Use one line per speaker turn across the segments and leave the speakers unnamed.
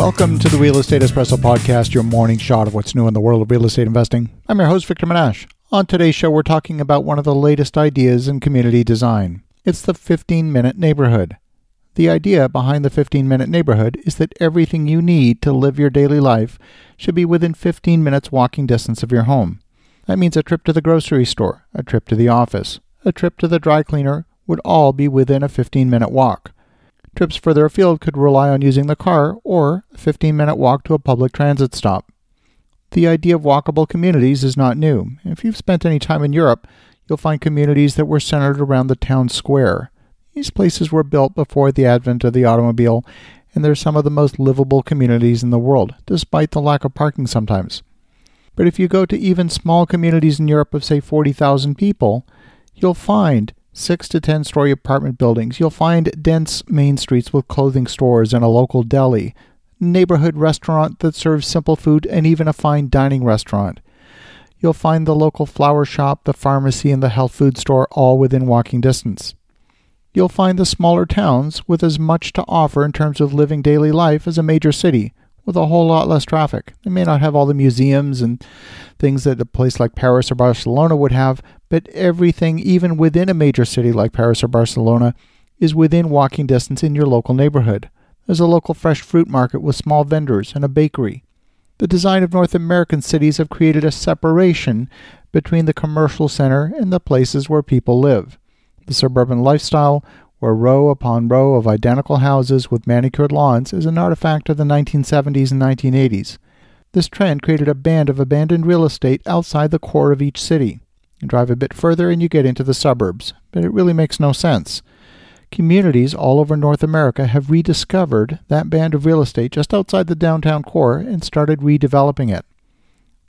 Welcome to the Real Estate Espresso Podcast, your morning shot of what's new in the world of real estate investing. I'm your host, Victor Menasce. On today's show, we're talking about one of the latest ideas in community design. It's the 15 minute neighborhood. The idea behind the 15 minute neighborhood is that everything you need to live your daily life should be within 15 minutes walking distance of your home. That means a trip to the grocery store, a trip to the office, a trip to the dry cleaner would all be within a 15 minute walk. Trips further afield could rely on using the car or a 15 minute walk to a public transit stop. The idea of walkable communities is not new. If you've spent any time in Europe, you'll find communities that were centered around the town square. These places were built before the advent of the automobile, and they're some of the most livable communities in the world, despite the lack of parking sometimes. But if you go to even small communities in Europe of, say, 40,000 people, you'll find six to ten story apartment buildings. You'll find dense main streets with clothing stores and a local deli, neighborhood restaurant that serves simple food, and even a fine dining restaurant. You'll find the local flower shop, the pharmacy, and the health food store all within walking distance. You'll find the smaller towns with as much to offer in terms of living daily life as a major city, with a whole lot less traffic. They may not have all the museums and things that a place like Paris or Barcelona would have, but everything, even within a major city like Paris or Barcelona, is within walking distance in your local neighborhood. There's a local fresh fruit market with small vendors and a bakery. The design of North American cities have created a separation between the commercial center and the places where people live. The suburban lifestyle where row upon row of identical houses with manicured lawns is an artifact of the 1970s and 1980s. This trend created a band of abandoned real estate outside the core of each city. You drive a bit further and you get into the suburbs, but it really makes no sense. Communities all over North America have rediscovered that band of real estate just outside the downtown core and started redeveloping it.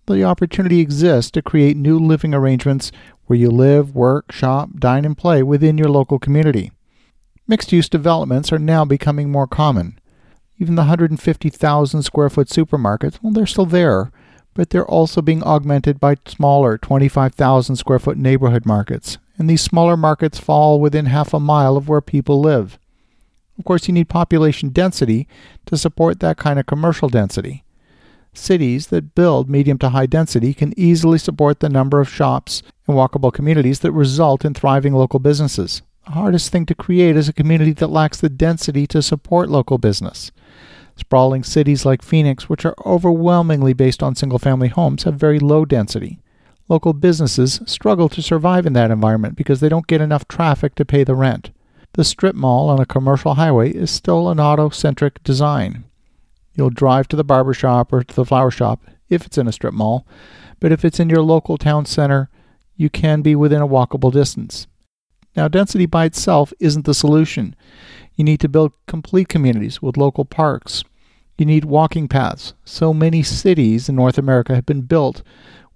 The opportunity exists to create new living arrangements where you live, work, shop, dine, and play within your local community. Mixed use developments are now becoming more common. Even the 150,000 square foot supermarkets, well, they're still there, but they're also being augmented by smaller 25,000 square foot neighborhood markets, and these smaller markets fall within half a mile of where people live. Of course, you need population density to support that kind of commercial density. Cities that build medium to high density can easily support the number of shops and walkable communities that result in thriving local businesses hardest thing to create is a community that lacks the density to support local business. Sprawling cities like Phoenix, which are overwhelmingly based on single family homes, have very low density. Local businesses struggle to survive in that environment because they don't get enough traffic to pay the rent. The strip mall on a commercial highway is still an auto centric design. You'll drive to the barber shop or to the flower shop if it's in a strip mall, but if it's in your local town center, you can be within a walkable distance. Now, density by itself isn't the solution. You need to build complete communities with local parks. You need walking paths. So many cities in North America have been built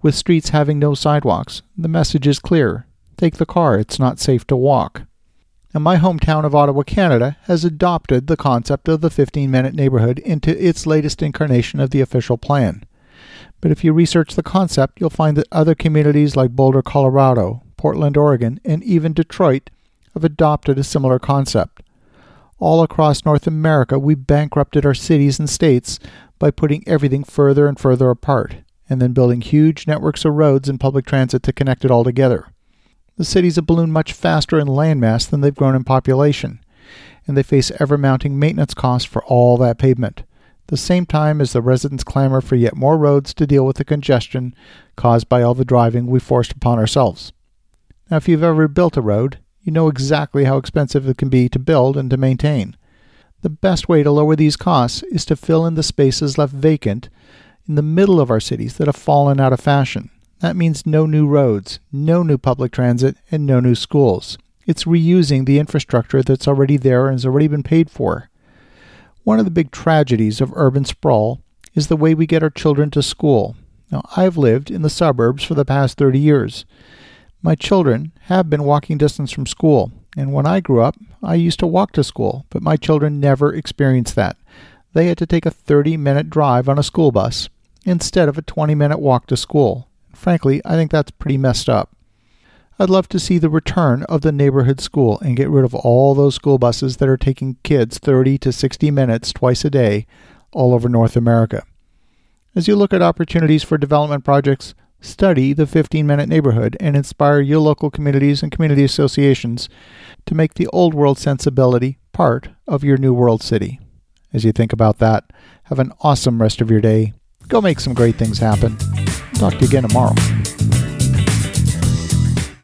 with streets having no sidewalks. The message is clear take the car, it's not safe to walk. Now, my hometown of Ottawa, Canada, has adopted the concept of the 15 minute neighborhood into its latest incarnation of the official plan. But if you research the concept, you'll find that other communities like Boulder, Colorado, Portland, Oregon, and even Detroit have adopted a similar concept. All across North America, we bankrupted our cities and states by putting everything further and further apart, and then building huge networks of roads and public transit to connect it all together. The cities have ballooned much faster in landmass than they've grown in population, and they face ever mounting maintenance costs for all that pavement the same time as the residents clamor for yet more roads to deal with the congestion caused by all the driving we forced upon ourselves. Now, if you've ever built a road, you know exactly how expensive it can be to build and to maintain. The best way to lower these costs is to fill in the spaces left vacant in the middle of our cities that have fallen out of fashion. That means no new roads, no new public transit, and no new schools. It's reusing the infrastructure that's already there and has already been paid for. One of the big tragedies of urban sprawl is the way we get our children to school. Now, I've lived in the suburbs for the past 30 years. My children have been walking distance from school, and when I grew up, I used to walk to school, but my children never experienced that. They had to take a 30 minute drive on a school bus instead of a 20 minute walk to school. Frankly, I think that's pretty messed up. I'd love to see the return of the neighborhood school and get rid of all those school buses that are taking kids 30 to 60 minutes twice a day, all over North America. As you look at opportunities for development projects, study the 15 minute neighborhood and inspire your local communities and community associations to make the old world sensibility part of your new world city. As you think about that, have an awesome rest of your day. Go make some great things happen. Talk to you again tomorrow.